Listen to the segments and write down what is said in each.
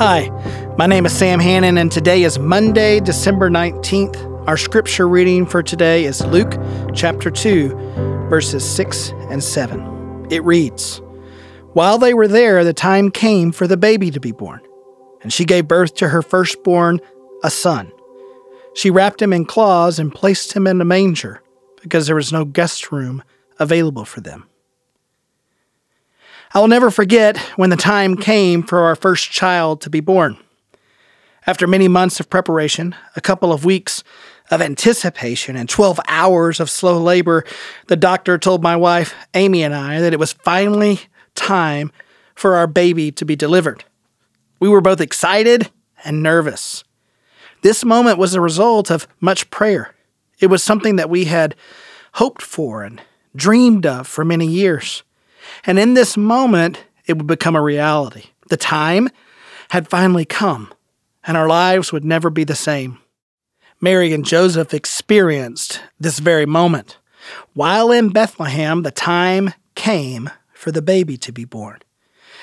Hi, my name is Sam Hannon, and today is Monday, December 19th. Our scripture reading for today is Luke chapter 2, verses 6 and 7. It reads While they were there, the time came for the baby to be born, and she gave birth to her firstborn, a son. She wrapped him in cloths and placed him in a manger, because there was no guest room available for them. I will never forget when the time came for our first child to be born. After many months of preparation, a couple of weeks of anticipation, and 12 hours of slow labor, the doctor told my wife, Amy, and I that it was finally time for our baby to be delivered. We were both excited and nervous. This moment was a result of much prayer. It was something that we had hoped for and dreamed of for many years. And in this moment, it would become a reality. The time had finally come, and our lives would never be the same. Mary and Joseph experienced this very moment. While in Bethlehem, the time came for the baby to be born.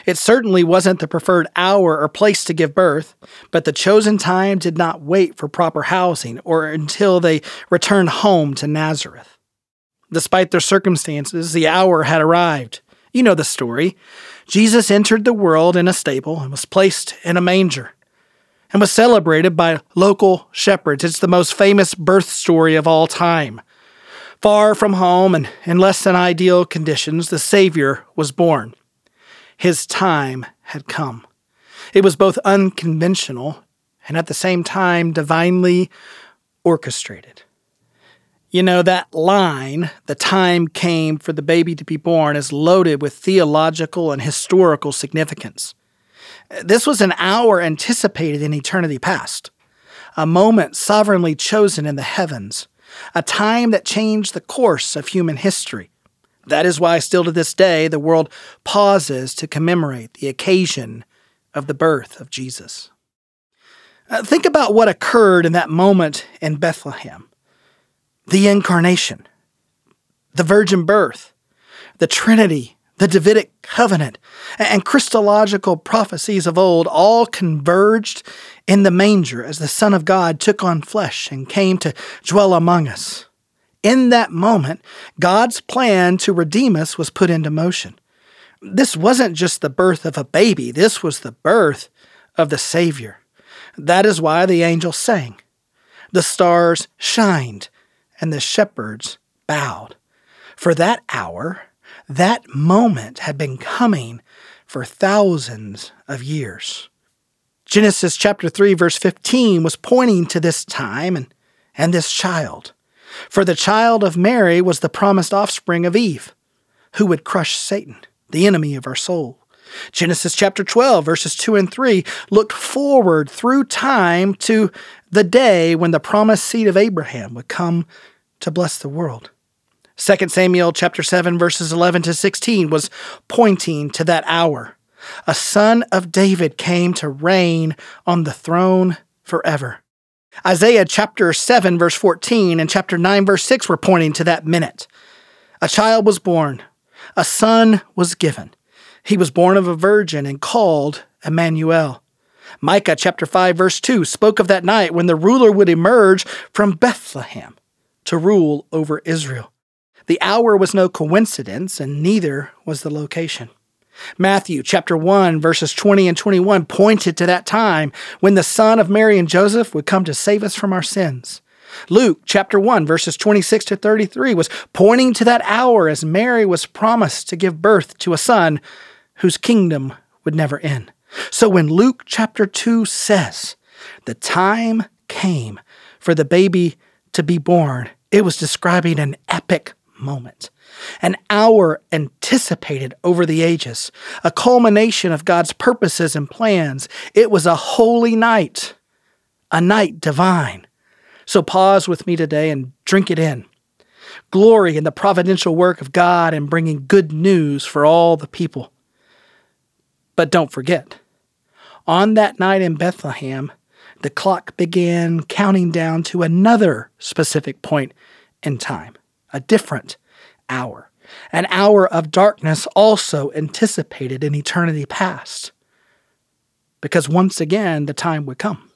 It certainly wasn't the preferred hour or place to give birth, but the chosen time did not wait for proper housing or until they returned home to Nazareth. Despite their circumstances, the hour had arrived. You know the story. Jesus entered the world in a stable and was placed in a manger and was celebrated by local shepherds. It's the most famous birth story of all time. Far from home and in less than ideal conditions, the Savior was born. His time had come. It was both unconventional and at the same time divinely orchestrated. You know, that line, the time came for the baby to be born, is loaded with theological and historical significance. This was an hour anticipated in eternity past, a moment sovereignly chosen in the heavens, a time that changed the course of human history. That is why, still to this day, the world pauses to commemorate the occasion of the birth of Jesus. Uh, think about what occurred in that moment in Bethlehem the incarnation, the virgin birth, the Trinity, the Davidic covenant, and Christological prophecies of old all converged in the manger as the Son of God took on flesh and came to dwell among us. In that moment, God's plan to redeem us was put into motion. This wasn't just the birth of a baby, this was the birth of the Savior. That is why the angel sang. The stars shined, and the shepherds bowed. For that hour, that moment had been coming for thousands of years. Genesis chapter 3 verse 15 was pointing to this time and, and this child. For the child of Mary was the promised offspring of Eve, who would crush Satan, the enemy of our soul. Genesis chapter 12, verses 2 and 3 looked forward through time to the day when the promised seed of Abraham would come to bless the world. 2 Samuel chapter 7 verses 11 to 16 was pointing to that hour. A son of David came to reign on the throne forever. Isaiah chapter 7 verse 14 and chapter 9 verse 6 were pointing to that minute. A child was born, a son was given. He was born of a virgin and called Emmanuel. Micah chapter 5 verse 2 spoke of that night when the ruler would emerge from Bethlehem to rule over Israel. The hour was no coincidence, and neither was the location. Matthew chapter 1 verses 20 and 21 pointed to that time when the son of Mary and Joseph would come to save us from our sins. Luke chapter 1 verses 26 to 33 was pointing to that hour as Mary was promised to give birth to a son whose kingdom would never end. So when Luke chapter 2 says, the time came for the baby to be born, it was describing an epic moment, an hour anticipated over the ages, a culmination of God's purposes and plans. It was a holy night, a night divine. So pause with me today and drink it in. Glory in the providential work of God in bringing good news for all the people. But don't forget, on that night in Bethlehem, the clock began counting down to another specific point in time, a different hour, an hour of darkness also anticipated in eternity past. because once again the time would come.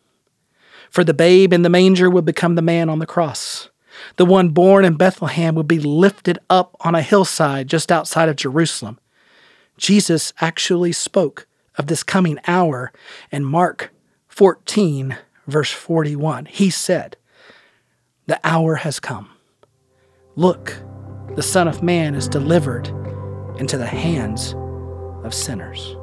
For the babe in the manger would become the man on the cross. The one born in Bethlehem would be lifted up on a hillside just outside of Jerusalem. Jesus actually spoke of this coming hour in Mark 14, verse 41. He said, The hour has come. Look, the Son of Man is delivered into the hands of sinners.